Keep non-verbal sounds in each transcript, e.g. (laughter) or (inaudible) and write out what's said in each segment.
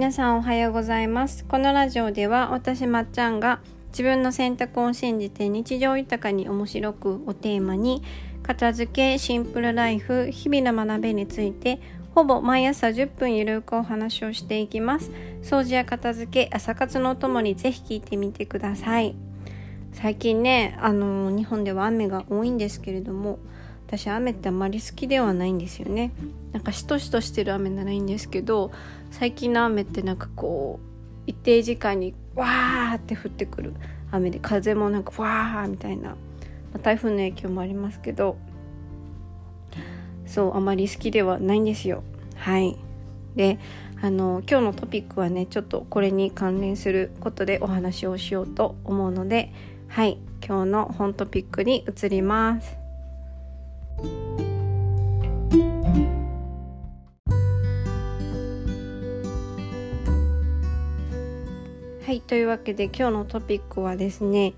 皆さんおはようございます。このラジオでは私まっちゃんが自分の選択を信じて日常豊かに面白くをテーマに片付けシンプルライフ日々の学びについてほぼ毎朝10分ゆるくお話をしていきます。掃除や片付け朝活のお供にぜひ聞いてみてください。最近ねあの日本では雨が多いんですけれども私雨ってあまり好きではないんですよね。なんかしとしとしてる雨ならいいんですけど最近の雨ってなんかこう一定時間にわーって降ってくる雨で風もなんかわーみたいな、まあ、台風の影響もありますけどそうあまり好きではないんですよ。はい。であの今日のトピックはねちょっとこれに関連することでお話をしようと思うのではい。今日の本トピックに移ります。はいというわけで今日のトピックはですね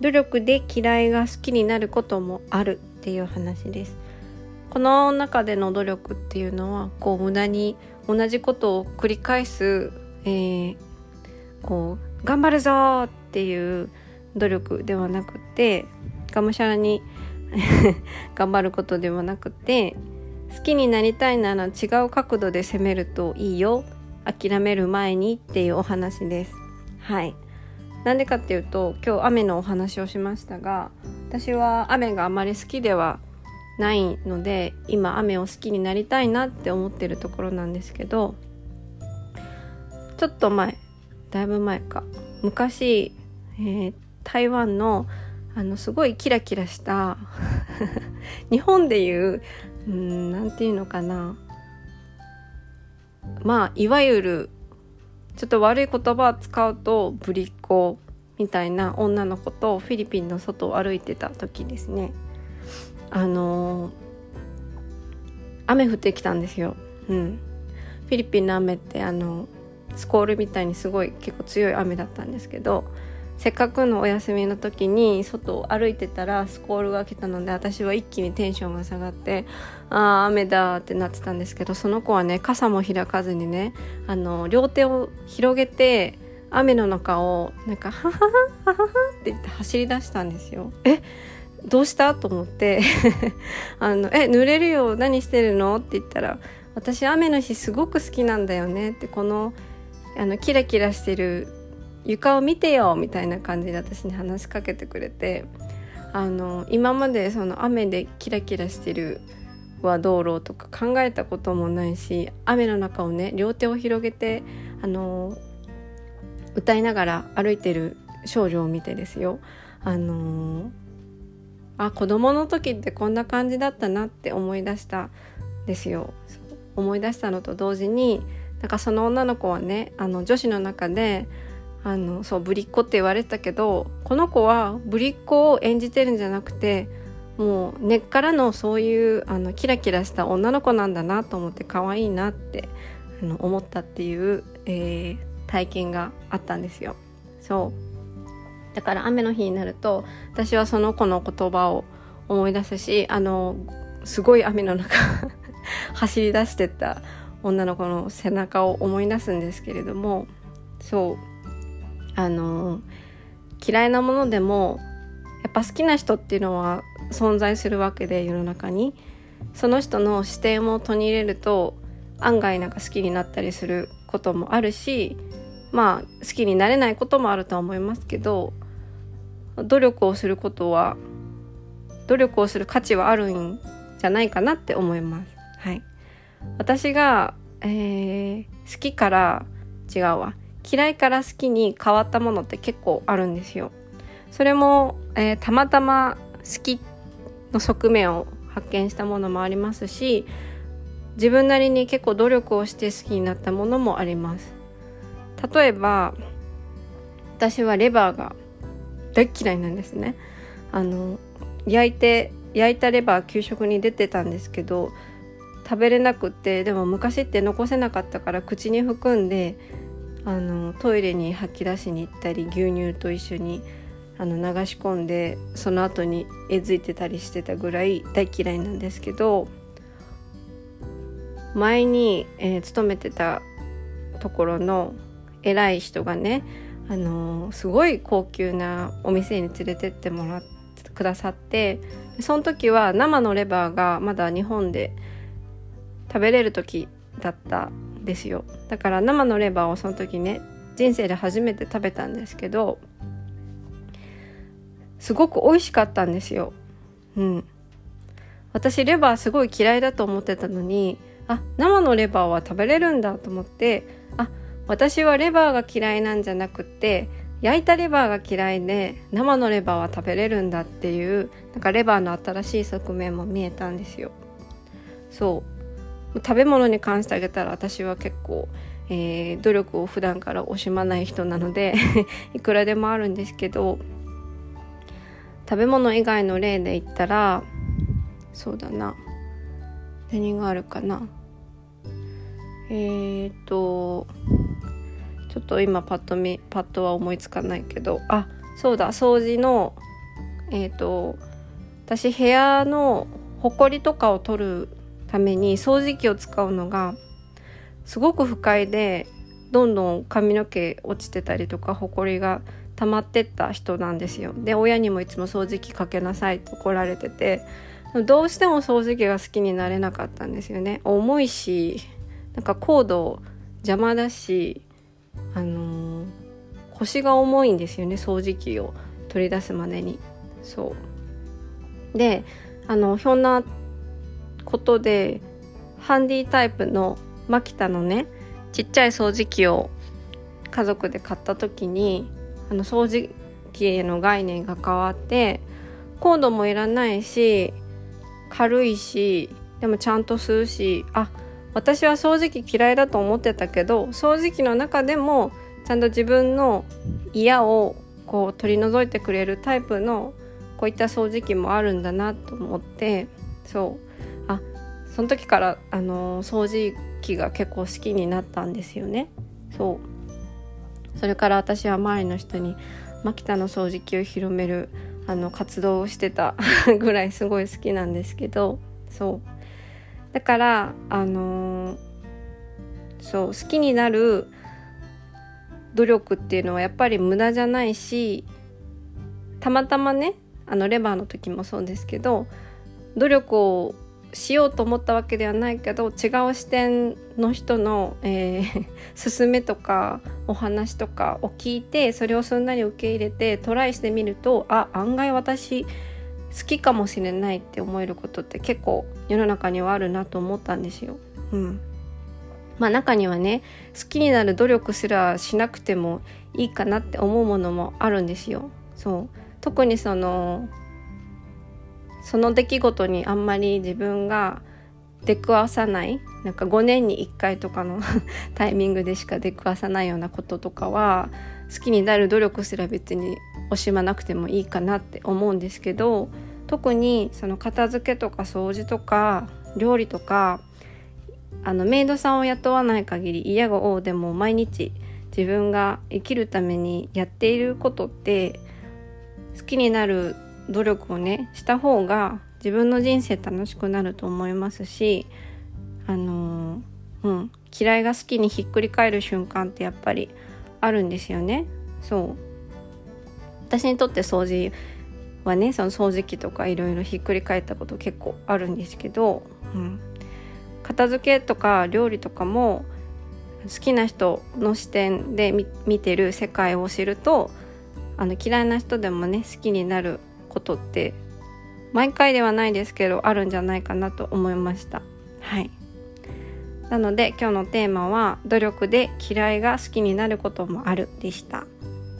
努力で嫌いが好きになることもあるっていう話です。この中での努力っていうのはこう無駄に同じことを繰り返す、えー、こう頑張るぞっていう努力ではなくてがむしゃらに (laughs) 頑張ることではなくて好きになりたいなら違う角度で攻めるといいよ。諦める前にっていうお話です。はい。なんでかっていうと今日雨のお話をしましたが私は雨があまり好きではないので今雨を好きになりたいなって思ってるところなんですけどちょっと前だいぶ前か。昔、えー、台湾のあのすごいキラキラした (laughs) 日本でいう何て言うのかな。まあいわゆるちょっと悪い言葉を使うとぶりっ子みたいな女の子とフィリピンの外を歩いてた時ですね。あのー、雨降ってきたんですよ、うん、フィリピンの雨ってあのスコールみたいにすごい結構強い雨だったんですけどせっかくのお休みの時に外を歩いてたらスコールが来たので私は一気にテンションが下がってああ雨だってなってたんですけどその子はね傘も開かずにねあの両手を広げて雨の中をなんか「ハハハハハ」って言って走り出したんですよ。えどうした？と思って (laughs) あの「え濡れるよ何してるの?」って言ったら「私雨の日すごく好きなんだよね」ってこのあのキラキラしてる床を見てよみたいな感じで私に話しかけてくれてあの今までその雨でキラキラしてるは道路とか考えたこともないし雨の中をね両手を広げてあの歌いながら歩いてる少女を見てですよ。あのあ子供の時ってこんな感じだったなって思い出したですよ。思い出したのと同時になんかその女の子はねあの女子の中であのそうぶりっ子って言われてたけどこの子はぶりっ子を演じてるんじゃなくてもう根っからのそういうあのキラキラした女の子なんだなと思って可愛いなってあの思ったっていう、えー、体験があったんですよ。そうだから雨の日になると私はその子の言葉を思い出すしあのすごい雨の中 (laughs) 走り出してった女の子の背中を思い出すんですけれどもそうあの嫌いなものでもやっぱ好きな人っていうのは存在するわけで世の中に。その人の視点を取り入れると案外なんか好きになったりすることもあるしまあ好きになれないこともあるとは思いますけど努力をすることは努力をする価値はあるんじゃないかなって思います。はい、私が、えー、好きから違うわ。嫌いから好きに変わったものって結構あるんですよ。それも、えー、たまたま好きの側面を発見したものもありますし自分なりに結構努力をして好きになったものもあります。例えば私はレバーが大嫌いなんですね。あの焼いて焼いたレバー給食に出てたんですけど食べれなくってでも昔って残せなかったから口に含んであのトイレに吐き出しに行ったり牛乳と一緒にあの流し込んでその後にえずいてたりしてたぐらい大嫌いなんですけど前に、えー、勤めてたところの偉い人がねあのー、すごい高級なお店に連れてってもらってくださってその時は生のレバーがまだ日本で食べれる時だったですよ。だから生のレバーをその時ね人生で初めて食べたんですけどすごく美味しかったんですよ。うん。私レバーすごい嫌いだと思ってたのにあ生のレバーは食べれるんだと思ってあ私はレバーが嫌いなんじゃなくて焼いたレバーが嫌いで生のレバーは食べれるんだっていうなんかレバーの新しい側面も見えたんですよ。そう。食べ物に関してあげたら私は結構、えー、努力を普段から惜しまない人なので (laughs) いくらでもあるんですけど食べ物以外の例で言ったらそうだな。何があるかな。えっ、とちょっと今パッと見パッとは思いつかないけどあそうだ掃除のえっ、と私部屋のほこりとかを取るために掃除機を使うのがすごく不快でどんどん髪の毛落ちてたりとかほこりが溜まってった人なんですよ。で親にもいつも掃除機かけなさいって怒られててどうしても掃除機が好きになれなかったんですよね。重いしなんかコード邪魔だしあのー、腰が重いんですよね掃除機を取り出すまでに。そう。であのひょんなことでハンディタイプのマキタのねちっちゃい掃除機を家族で買った時にあの掃除機への概念が変わってコードもいらないし軽いしでもちゃんと吸うしあ私は掃除機嫌いだと思ってたけど掃除機の中でもちゃんと自分の嫌をこう取り除いてくれるタイプのこういった掃除機もあるんだなと思ってそう。その時からあの掃除機が結構好きになったんですよね。そう。それから私は周りの人にマキタの掃除機を広めるあの活動をしてた (laughs) ぐらいすごい好きなんですけどそう。だからあのー、そう好きになる努力っていうのはやっぱり無駄じゃないしたまたまねあのレバーの時もそうですけど努力をしようと思ったわけではないけど違う視点の人の、えー、(laughs) 勧めとかお話とかを聞いてそれをすんなり受け入れてトライしてみるとあ案外私好きかもしれないって思えることって結構世の中にはあるなと思ったんですよ。うんまあ中にはね好きになる努力すらしなくてもいいかなって思うものもあるんですよ。そう特にそのその出来事にあんまり自分が出くわさないなんか5年に1回とかの (laughs) タイミングでしか出くわさないようなこととかは好きになる努力すら別に惜しまなくてもいいかなって思うんですけど特にその片付けとか掃除とか料理とかあのメイドさんを雇わない限り嫌がおうでも毎日自分が生きるためにやっていることって好きになる努力をねした方が自分の人生楽しくなると思いますしあのー、うん嫌いが好きにひっくり返る瞬間ってやっぱりあるんですよね。そう。私にとって掃除はねその掃除機とかいろいろひっくり返ったこと結構あるんですけど、うん、片付けとか料理とかも好きな人の視点で見てる世界を知るとあの嫌いな人でもね好きになることって毎回ではないですけどあるんじゃないかなと思いました。はい。なので今日のテーマは努力で嫌いが好きになることもあるでした。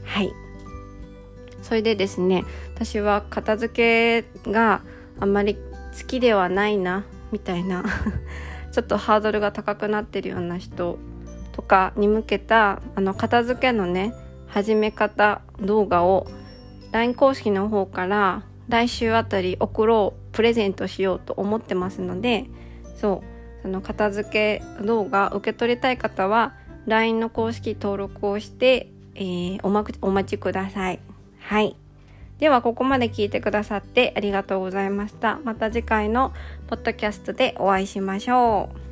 はい。それでですね私は片付けがあんまり好きではないなみたいな (laughs) ちょっとハードルが高くなってるような人とかに向けたあの片付けのね始め方動画を LINE 公式の方から来週あたり送ろうプレゼントしようと思ってますのでそうその片付け動画受け取りたい方は LINE の公式登録をして、えー、おまお待ちください。はい。ではここまで聞いてくださってありがとうございました。また次回のポッドキャストでお会いしましょう。